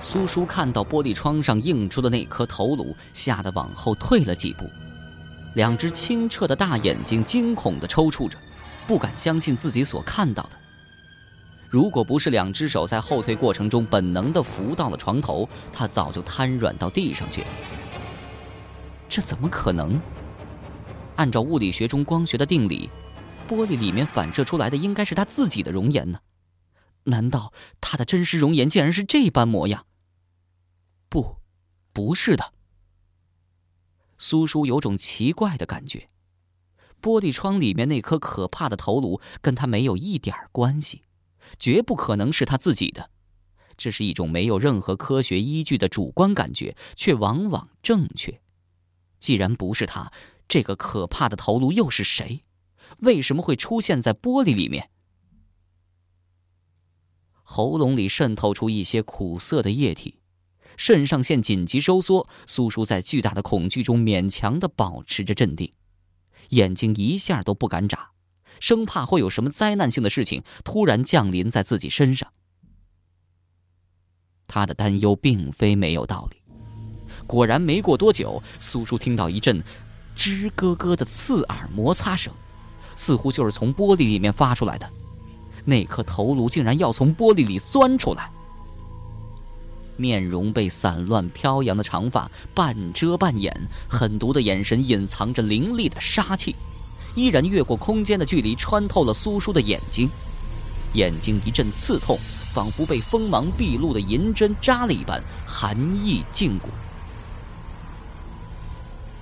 苏叔看到玻璃窗上映出的那颗头颅，吓得往后退了几步，两只清澈的大眼睛惊恐地抽搐着，不敢相信自己所看到的。如果不是两只手在后退过程中本能地扶到了床头，他早就瘫软到地上去了。这怎么可能？按照物理学中光学的定理，玻璃里面反射出来的应该是他自己的容颜呢？难道他的真实容颜竟然是这般模样？不，不是的。苏叔有种奇怪的感觉，玻璃窗里面那颗可怕的头颅跟他没有一点关系，绝不可能是他自己的。这是一种没有任何科学依据的主观感觉，却往往正确。既然不是他，这个可怕的头颅又是谁？为什么会出现在玻璃里面？喉咙里渗透出一些苦涩的液体，肾上腺紧急收缩。苏叔在巨大的恐惧中勉强的保持着镇定，眼睛一下都不敢眨，生怕会有什么灾难性的事情突然降临在自己身上。他的担忧并非没有道理。果然，没过多久，苏叔听到一阵吱咯咯的刺耳摩擦声，似乎就是从玻璃里面发出来的。那颗头颅竟然要从玻璃里钻出来，面容被散乱飘扬的长发半遮半掩，狠毒的眼神隐藏着凌厉的杀气，依然越过空间的距离穿透了苏叔的眼睛，眼睛一阵刺痛，仿佛被锋芒毕露的银针扎了一般，寒意沁骨。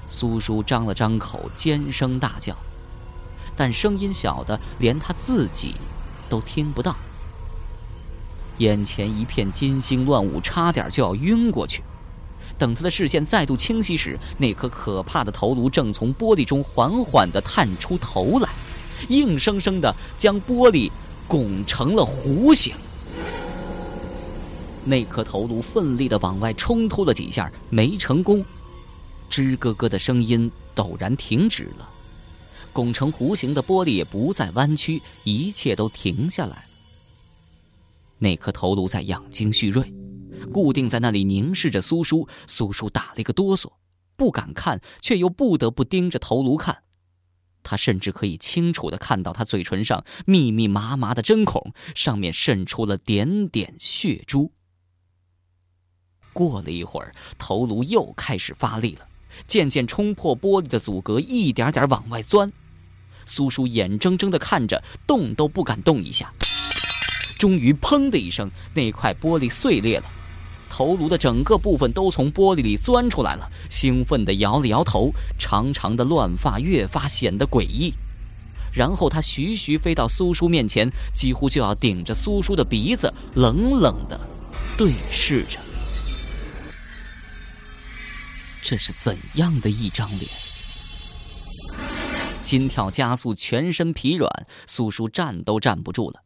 苏叔张了张口，尖声大叫，但声音小的连他自己。都听不到，眼前一片金星乱舞，差点就要晕过去。等他的视线再度清晰时，那颗可怕的头颅正从玻璃中缓缓地探出头来，硬生生地将玻璃拱成了弧形。那颗头颅奋力地往外冲突了几下，没成功，吱咯咯的声音陡然停止了。拱成弧形的玻璃也不再弯曲，一切都停下来了。那颗头颅在养精蓄锐，固定在那里凝视着苏叔。苏叔打了一个哆嗦，不敢看，却又不得不盯着头颅看。他甚至可以清楚的看到他嘴唇上密密麻麻的针孔，上面渗出了点点血珠。过了一会儿，头颅又开始发力了，渐渐冲破玻璃的阻隔，一点点往外钻。苏叔眼睁睁的看着，动都不敢动一下。终于，砰的一声，那块玻璃碎裂了，头颅的整个部分都从玻璃里钻出来了。兴奋的摇了摇头，长长的乱发越发显得诡异。然后他徐徐飞到苏叔面前，几乎就要顶着苏叔的鼻子，冷冷的对视着。这是怎样的一张脸？心跳加速，全身疲软，苏叔站都站不住了，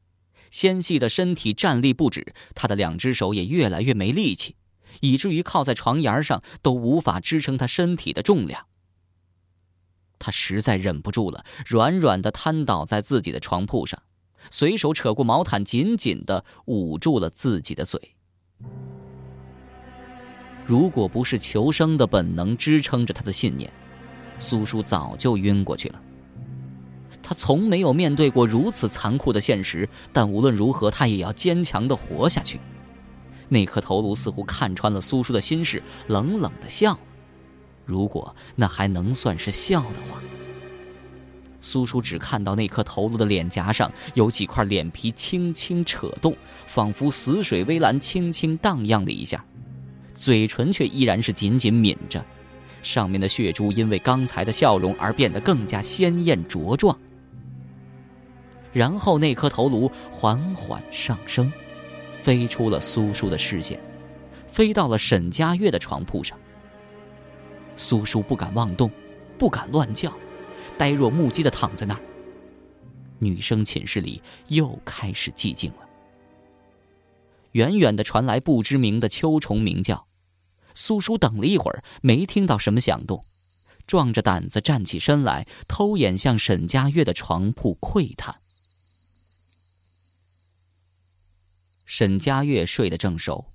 纤细的身体站立不止，他的两只手也越来越没力气，以至于靠在床沿上都无法支撑他身体的重量。他实在忍不住了，软软的瘫倒在自己的床铺上，随手扯过毛毯，紧紧的捂住了自己的嘴。如果不是求生的本能支撑着他的信念，苏叔早就晕过去了。他从没有面对过如此残酷的现实，但无论如何，他也要坚强的活下去。那颗头颅似乎看穿了苏叔的心事，冷冷的笑了。如果那还能算是笑的话，苏叔只看到那颗头颅的脸颊上有几块脸皮轻轻扯动，仿佛死水微澜，轻轻荡漾了一下，嘴唇却依然是紧紧抿着。上面的血珠因为刚才的笑容而变得更加鲜艳茁壮。然后那颗头颅缓缓上升，飞出了苏叔的视线，飞到了沈佳悦的床铺上。苏叔不敢妄动，不敢乱叫，呆若木鸡的躺在那儿。女生寝室里又开始寂静了，远远的传来不知名的秋虫鸣叫。苏叔等了一会儿，没听到什么响动，壮着胆子站起身来，偷眼向沈佳悦的床铺窥探。沈佳悦睡得正熟，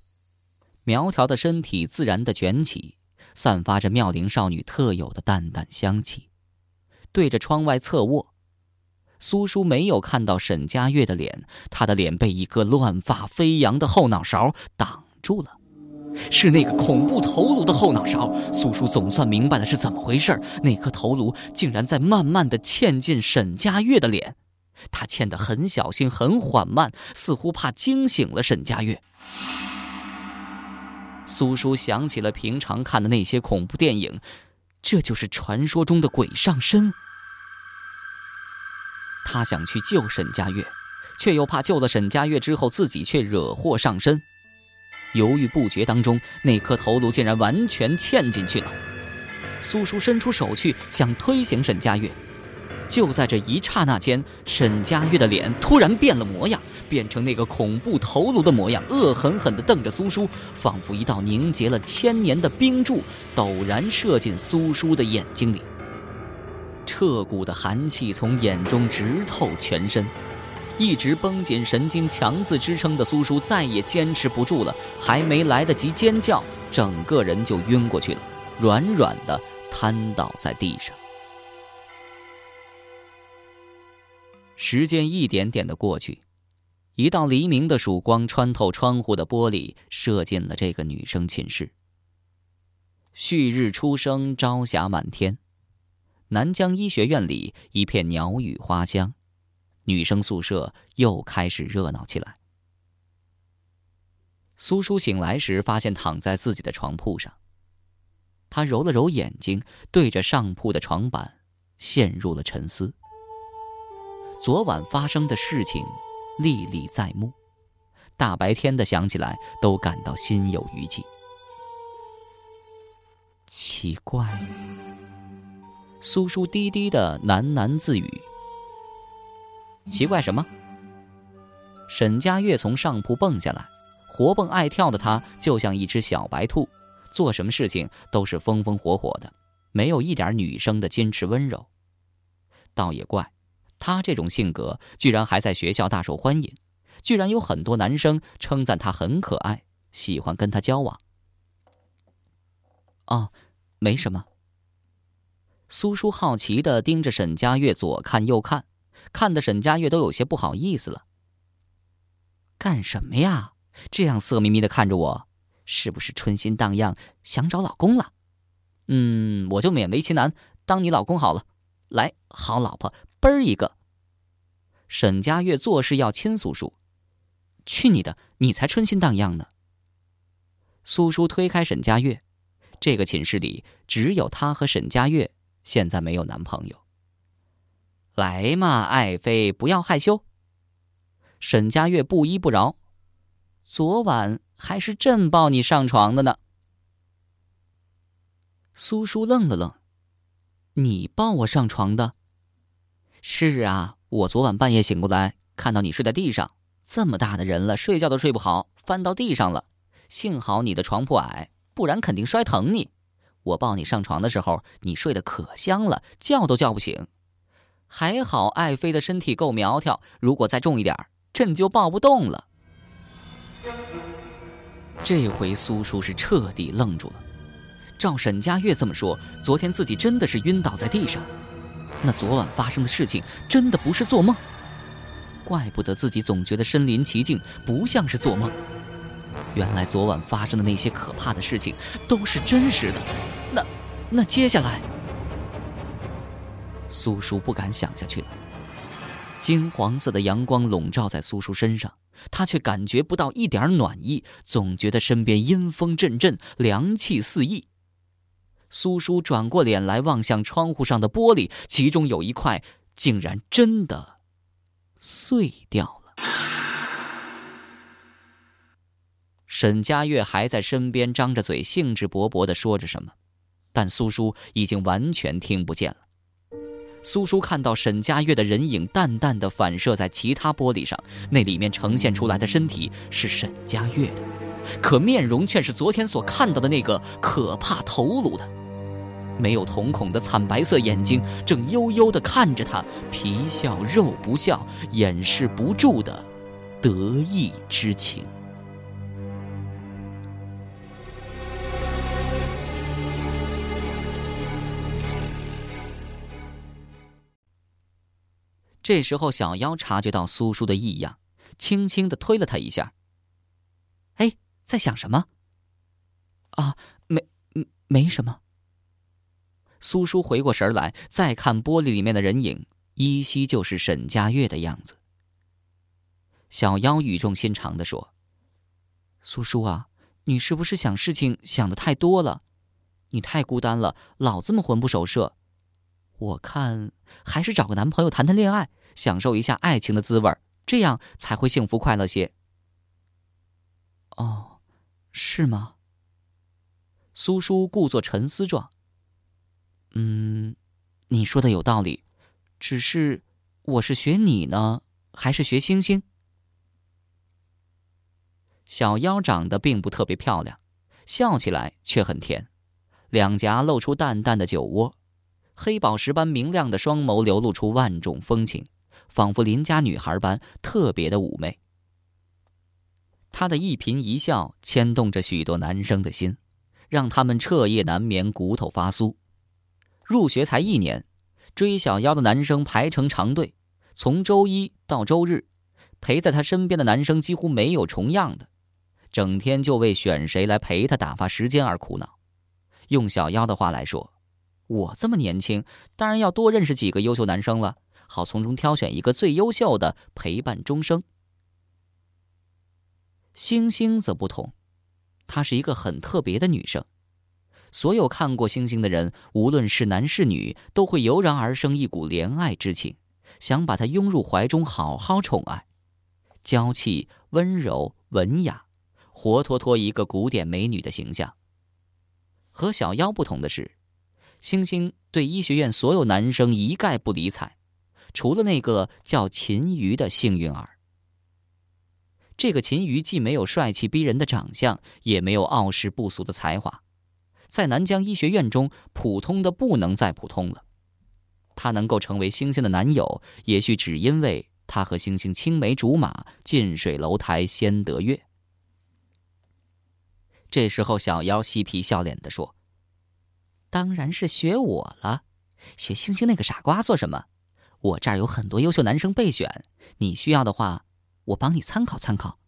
苗条的身体自然的卷起，散发着妙龄少女特有的淡淡香气。对着窗外侧卧，苏叔没有看到沈佳悦的脸，她的脸被一个乱发飞扬的后脑勺挡住了。是那个恐怖头颅的后脑勺，苏叔总算明白了是怎么回事那颗头颅竟然在慢慢的嵌进沈佳悦的脸，他嵌得很小心、很缓慢，似乎怕惊醒了沈佳悦。苏叔想起了平常看的那些恐怖电影，这就是传说中的鬼上身。他想去救沈佳悦，却又怕救了沈佳悦之后自己却惹祸上身。犹豫不决当中，那颗头颅竟然完全嵌进去了。苏叔伸出手去想推醒沈佳悦，就在这一刹那间，沈佳悦的脸突然变了模样，变成那个恐怖头颅的模样，恶狠狠地瞪着苏叔，仿佛一道凝结了千年的冰柱陡然射进苏叔的眼睛里。彻骨的寒气从眼中直透全身。一直绷紧神经、强自支撑的苏叔再也坚持不住了，还没来得及尖叫，整个人就晕过去了，软软的瘫倒在地上。时间一点点的过去，一道黎明的曙光穿透窗户的玻璃，射进了这个女生寝室。旭日初升，朝霞满天，南疆医学院里一片鸟语花香。女生宿舍又开始热闹起来。苏叔醒来时，发现躺在自己的床铺上。他揉了揉眼睛，对着上铺的床板，陷入了沉思。昨晚发生的事情历历在目，大白天的想起来都感到心有余悸。奇怪，苏叔低低的喃喃自语。奇怪什么？沈佳悦从上铺蹦下来，活蹦爱跳的她就像一只小白兔，做什么事情都是风风火火的，没有一点女生的矜持温柔。倒也怪，她这种性格居然还在学校大受欢迎，居然有很多男生称赞她很可爱，喜欢跟她交往。哦，没什么。苏叔好奇的盯着沈佳悦左看右看。看的沈佳悦都有些不好意思了。干什么呀？这样色眯眯的看着我，是不是春心荡漾，想找老公了？嗯，我就勉为其难当你老公好了。来，好老婆，啵儿一个。沈佳悦做事要亲苏叔，去你的，你才春心荡漾呢。苏叔推开沈佳悦，这个寝室里只有他和沈佳悦，现在没有男朋友。来嘛，爱妃，不要害羞。沈佳悦不依不饶，昨晚还是朕抱你上床的呢。苏叔愣了愣：“你抱我上床的？”“是啊，我昨晚半夜醒过来，看到你睡在地上，这么大的人了，睡觉都睡不好，翻到地上了。幸好你的床铺矮，不然肯定摔疼你。我抱你上床的时候，你睡得可香了，叫都叫不醒。”还好，爱妃的身体够苗条，如果再重一点朕就抱不动了。这回苏叔是彻底愣住了。照沈佳悦这么说，昨天自己真的是晕倒在地上。那昨晚发生的事情真的不是做梦，怪不得自己总觉得身临其境，不像是做梦。原来昨晚发生的那些可怕的事情都是真实的。那，那接下来……苏叔不敢想下去了。金黄色的阳光笼罩在苏叔身上，他却感觉不到一点暖意，总觉得身边阴风阵阵，凉气四溢。苏叔转过脸来望向窗户上的玻璃，其中有一块竟然真的碎掉了。沈佳悦还在身边张着嘴，兴致勃勃地说着什么，但苏叔已经完全听不见了。苏叔看到沈佳悦的人影淡淡的反射在其他玻璃上，那里面呈现出来的身体是沈佳悦的，可面容却是昨天所看到的那个可怕头颅的，没有瞳孔的惨白色眼睛正悠悠的看着他，皮笑肉不笑，掩饰不住的得意之情。这时候，小妖察觉到苏叔的异样，轻轻的推了他一下。哎，在想什么？啊，没，没什么。苏叔回过神来，再看玻璃里面的人影，依稀就是沈佳悦的样子。小妖语重心长的说：“苏叔啊，你是不是想事情想的太多了？你太孤单了，老这么魂不守舍。我看还是找个男朋友谈谈恋爱，享受一下爱情的滋味这样才会幸福快乐些。”哦，是吗？苏叔故作沉思状。嗯，你说的有道理，只是我是学你呢，还是学星星？小妖长得并不特别漂亮，笑起来却很甜，两颊露出淡淡的酒窝，黑宝石般明亮的双眸流露出万种风情，仿佛邻家女孩般特别的妩媚。她的一颦一笑牵动着许多男生的心，让他们彻夜难眠，骨头发酥。入学才一年，追小妖的男生排成长队，从周一到周日，陪在他身边的男生几乎没有重样的。整天就为选谁来陪他打发时间而苦恼。用小妖的话来说，我这么年轻，当然要多认识几个优秀男生了，好从中挑选一个最优秀的陪伴终生。星星则不同，她是一个很特别的女生。所有看过星星的人，无论是男是女，都会油然而生一股怜爱之情，想把她拥入怀中，好好宠爱。娇气、温柔、文雅。活脱脱一个古典美女的形象。和小妖不同的是，星星对医学院所有男生一概不理睬，除了那个叫秦瑜的幸运儿。这个秦瑜既没有帅气逼人的长相，也没有傲视不俗的才华，在南疆医学院中普通的不能再普通了。他能够成为星星的男友，也许只因为他和星星青梅竹马，近水楼台先得月。这时候，小妖嬉皮笑脸的说：“当然是学我了，学星星那个傻瓜做什么？我这儿有很多优秀男生备选，你需要的话，我帮你参考参考。”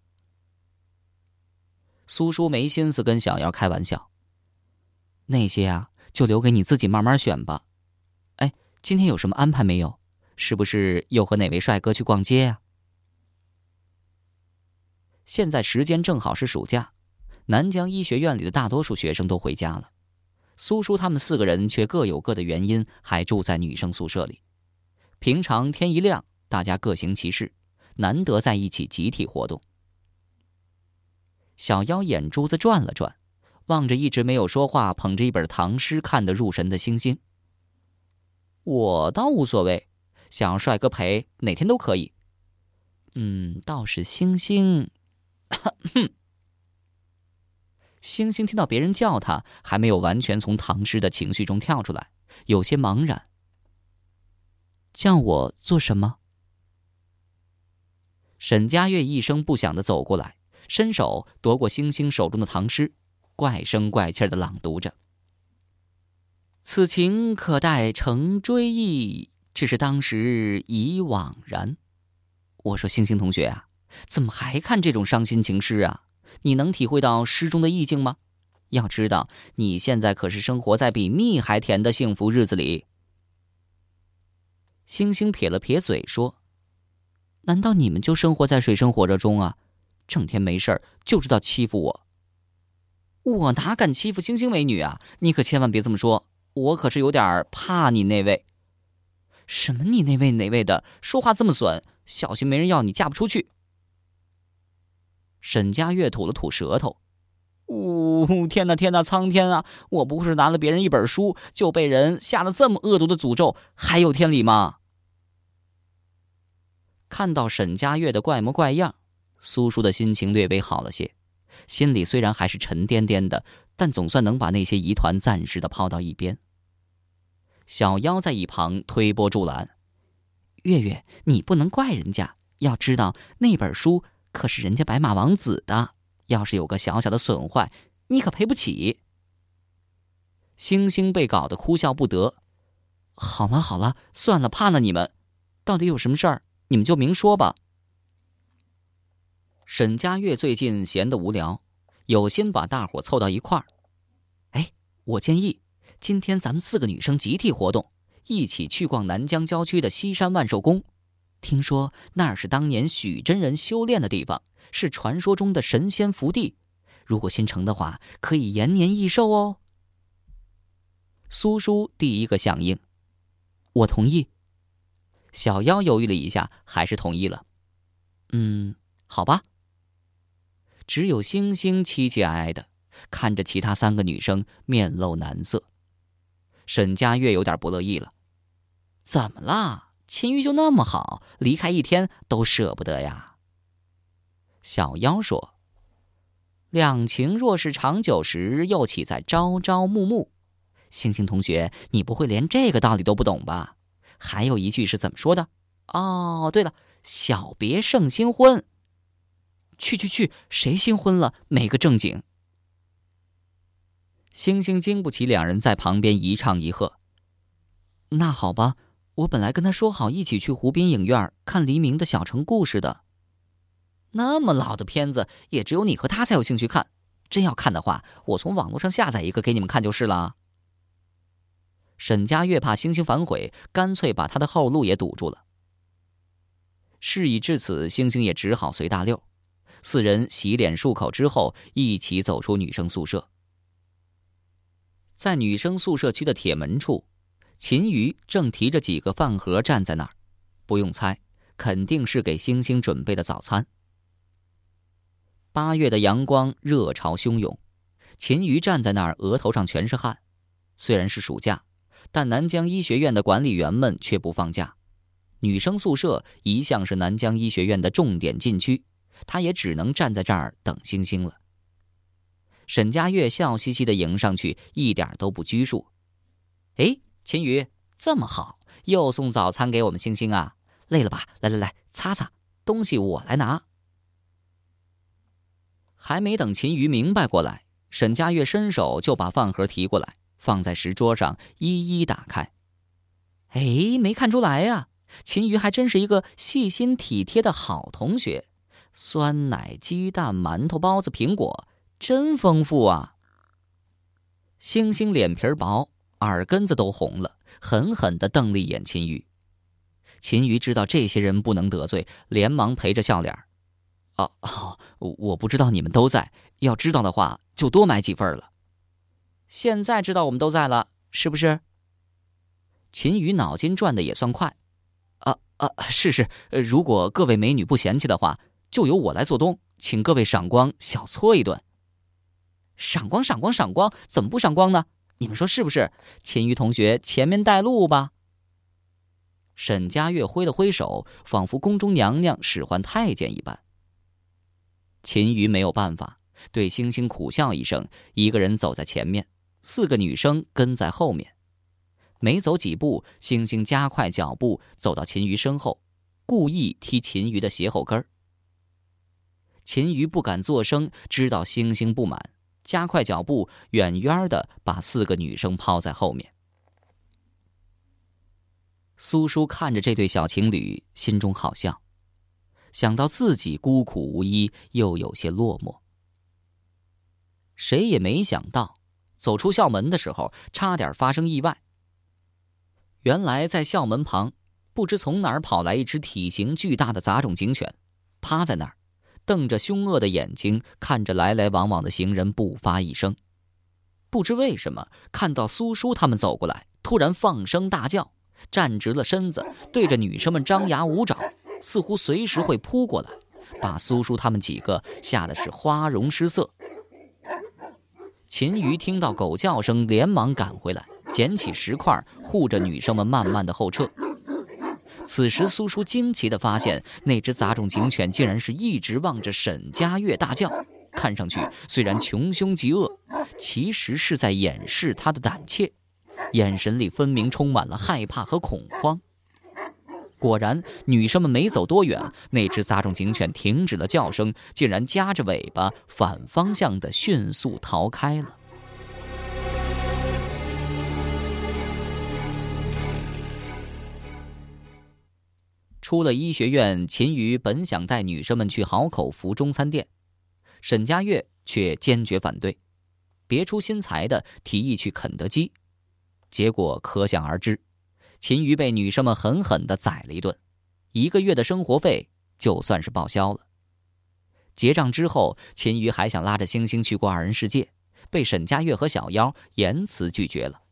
苏叔没心思跟小妖开玩笑，那些啊，就留给你自己慢慢选吧。哎，今天有什么安排没有？是不是又和哪位帅哥去逛街呀？现在时间正好是暑假。南疆医学院里的大多数学生都回家了，苏叔他们四个人却各有各的原因，还住在女生宿舍里。平常天一亮，大家各行其事，难得在一起集体活动。小妖眼珠子转了转，望着一直没有说话、捧着一本唐诗看得入神的星星。我倒无所谓，想要帅哥陪，哪天都可以。嗯，倒是星星，哼。星星听到别人叫他，还没有完全从唐诗的情绪中跳出来，有些茫然。叫我做什么？沈佳悦一声不响的走过来，伸手夺过星星手中的唐诗，怪声怪气的朗读着：“此情可待成追忆，只是当时已惘然。”我说：“星星同学啊，怎么还看这种伤心情诗啊？”你能体会到诗中的意境吗？要知道，你现在可是生活在比蜜还甜的幸福日子里。星星撇了撇嘴说：“难道你们就生活在水深火热中啊？整天没事儿就知道欺负我。我哪敢欺负星星美女啊？你可千万别这么说，我可是有点怕你那位。什么你那位哪位的？说话这么损，小心没人要你嫁不出去。”沈佳悦吐了吐舌头，呜，天哪，天哪，苍天啊！我不是拿了别人一本书，就被人下了这么恶毒的诅咒，还有天理吗？看到沈佳悦的怪模怪样，苏叔的心情略微好了些，心里虽然还是沉甸甸的，但总算能把那些疑团暂时的抛到一边。小妖在一旁推波助澜：“月月，你不能怪人家，要知道那本书。”可是人家白马王子的，要是有个小小的损坏，你可赔不起。星星被搞得哭笑不得。好了好了，算了，怕了你们。到底有什么事儿？你们就明说吧。沈佳悦最近闲得无聊，有心把大伙凑到一块儿。哎，我建议今天咱们四个女生集体活动，一起去逛南疆郊区的西山万寿宫。听说那儿是当年许真人修炼的地方，是传说中的神仙福地。如果心诚的话，可以延年益寿哦。苏叔第一个响应，我同意。小妖犹豫了一下，还是同意了。嗯，好吧。只有星星凄凄哀哀的看着其他三个女生，面露难色。沈佳悦有点不乐意了：“怎么啦？秦玉就那么好，离开一天都舍不得呀？”小妖说：“两情若是长久时，又岂在朝朝暮暮？”星星同学，你不会连这个道理都不懂吧？还有一句是怎么说的？哦，对了，小别胜新婚。去去去，谁新婚了？没个正经。星星经不起两人在旁边一唱一和。那好吧，我本来跟他说好一起去湖滨影院看黎明的小城故事的。那么老的片子，也只有你和他才有兴趣看。真要看的话，我从网络上下载一个给你们看就是了。沈佳悦怕星星反悔，干脆把他的后路也堵住了。事已至此，星星也只好随大溜。四人洗脸漱口之后，一起走出女生宿舍。在女生宿舍区的铁门处，秦瑜正提着几个饭盒站在那儿，不用猜，肯定是给星星准备的早餐。八月的阳光热潮汹涌，秦瑜站在那儿，额头上全是汗。虽然是暑假，但南疆医学院的管理员们却不放假。女生宿舍一向是南疆医学院的重点禁区。他也只能站在这儿等星星了。沈佳悦笑嘻嘻的迎上去，一点都不拘束。哎，秦宇，这么好，又送早餐给我们星星啊？累了吧？来来来，擦擦，东西我来拿。还没等秦宇明白过来，沈佳悦伸手就把饭盒提过来，放在石桌上，一一打开。哎，没看出来呀，秦宇还真是一个细心体贴的好同学。酸奶、鸡蛋、馒头、包子、苹果，真丰富啊！星星脸皮薄，耳根子都红了，狠狠的瞪了一眼秦宇。秦宇知道这些人不能得罪，连忙陪着笑脸哦哦，我不知道你们都在，要知道的话就多买几份了。现在知道我们都在了，是不是？秦宇脑筋转的也算快。啊啊，是是，如果各位美女不嫌弃的话。就由我来做东，请各位赏光，小搓一顿。赏光，赏光，赏光，怎么不赏光呢？你们说是不是？秦宇同学前面带路吧。沈佳悦挥了挥手，仿佛宫中娘娘使唤太监一般。秦宇没有办法，对星星苦笑一声，一个人走在前面，四个女生跟在后面。没走几步，星星加快脚步走到秦瑜身后，故意踢秦瑜的鞋后跟儿。秦瑜不敢作声，知道星星不满，加快脚步，远远的把四个女生抛在后面。苏叔看着这对小情侣，心中好笑，想到自己孤苦无依，又有些落寞。谁也没想到，走出校门的时候，差点发生意外。原来在校门旁，不知从哪儿跑来一只体型巨大的杂种警犬，趴在那儿。瞪着凶恶的眼睛看着来来往往的行人，不发一声。不知为什么，看到苏叔他们走过来，突然放声大叫，站直了身子，对着女生们张牙舞爪，似乎随时会扑过来，把苏叔他们几个吓得是花容失色。秦瑜听到狗叫声，连忙赶回来，捡起石块护着女生们，慢慢的后撤。此时，苏叔惊奇地发现，那只杂种警犬竟然是一直望着沈佳悦大叫，看上去虽然穷凶极恶，其实是在掩饰他的胆怯，眼神里分明充满了害怕和恐慌。果然，女生们没走多远，那只杂种警犬停止了叫声，竟然夹着尾巴反方向的迅速逃开了。出了医学院，秦宇本想带女生们去好口福中餐店，沈佳悦却坚决反对，别出心裁的提议去肯德基，结果可想而知，秦瑜被女生们狠狠的宰了一顿，一个月的生活费就算是报销了。结账之后，秦瑜还想拉着星星去过二人世界，被沈佳悦和小妖严词拒绝了。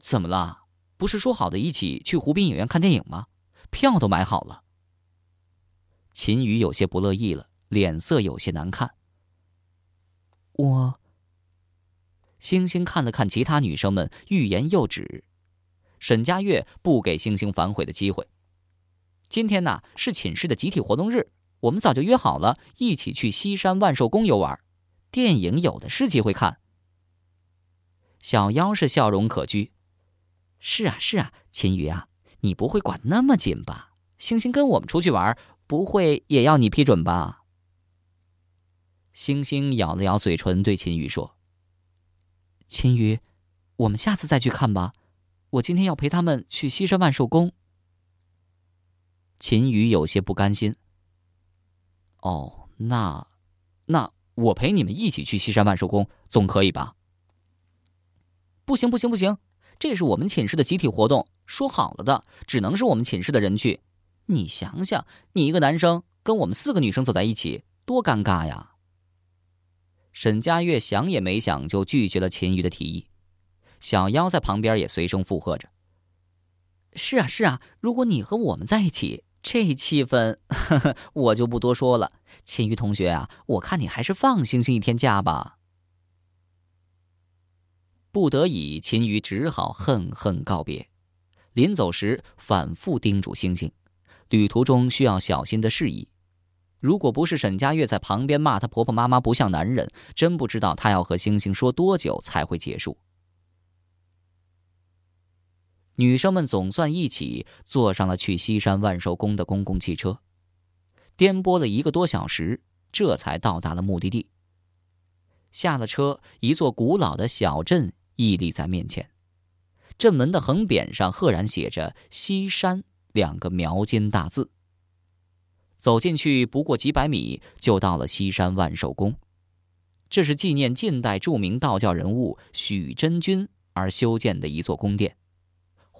怎么了？不是说好的一起去湖滨影院看电影吗？票都买好了。秦宇有些不乐意了，脸色有些难看。我。星星看了看其他女生们，欲言又止。沈佳悦不给星星反悔的机会。今天呢是寝室的集体活动日，我们早就约好了，一起去西山万寿宫游玩，电影有的是机会看。小妖是笑容可掬。是啊，是啊，秦宇啊，你不会管那么紧吧？星星跟我们出去玩，不会也要你批准吧？星星咬了咬嘴唇，对秦宇说：“秦宇，我们下次再去看吧。我今天要陪他们去西山万寿宫。”秦宇有些不甘心。哦，那，那我陪你们一起去西山万寿宫，总可以吧？不行，不行，不行。这是我们寝室的集体活动，说好了的，只能是我们寝室的人去。你想想，你一个男生跟我们四个女生走在一起，多尴尬呀！沈佳悦想也没想就拒绝了秦宇的提议。小妖在旁边也随声附和着：“是啊，是啊，如果你和我们在一起，这气氛，呵呵，我就不多说了。秦宇同学啊，我看你还是放星星一天假吧。”不得已，秦瑜只好恨恨告别。临走时，反复叮嘱星星，旅途中需要小心的事宜。如果不是沈佳悦在旁边骂她婆婆妈妈不像男人，真不知道她要和星星说多久才会结束。女生们总算一起坐上了去西山万寿宫的公共汽车，颠簸了一个多小时，这才到达了目的地。下了车，一座古老的小镇。屹立在面前，镇门的横匾上赫然写着“西山”两个描金大字。走进去不过几百米，就到了西山万寿宫。这是纪念近代著名道教人物许真君而修建的一座宫殿，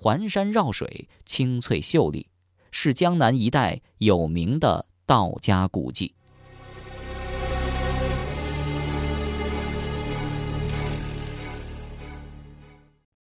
环山绕水，清翠秀丽，是江南一带有名的道家古迹。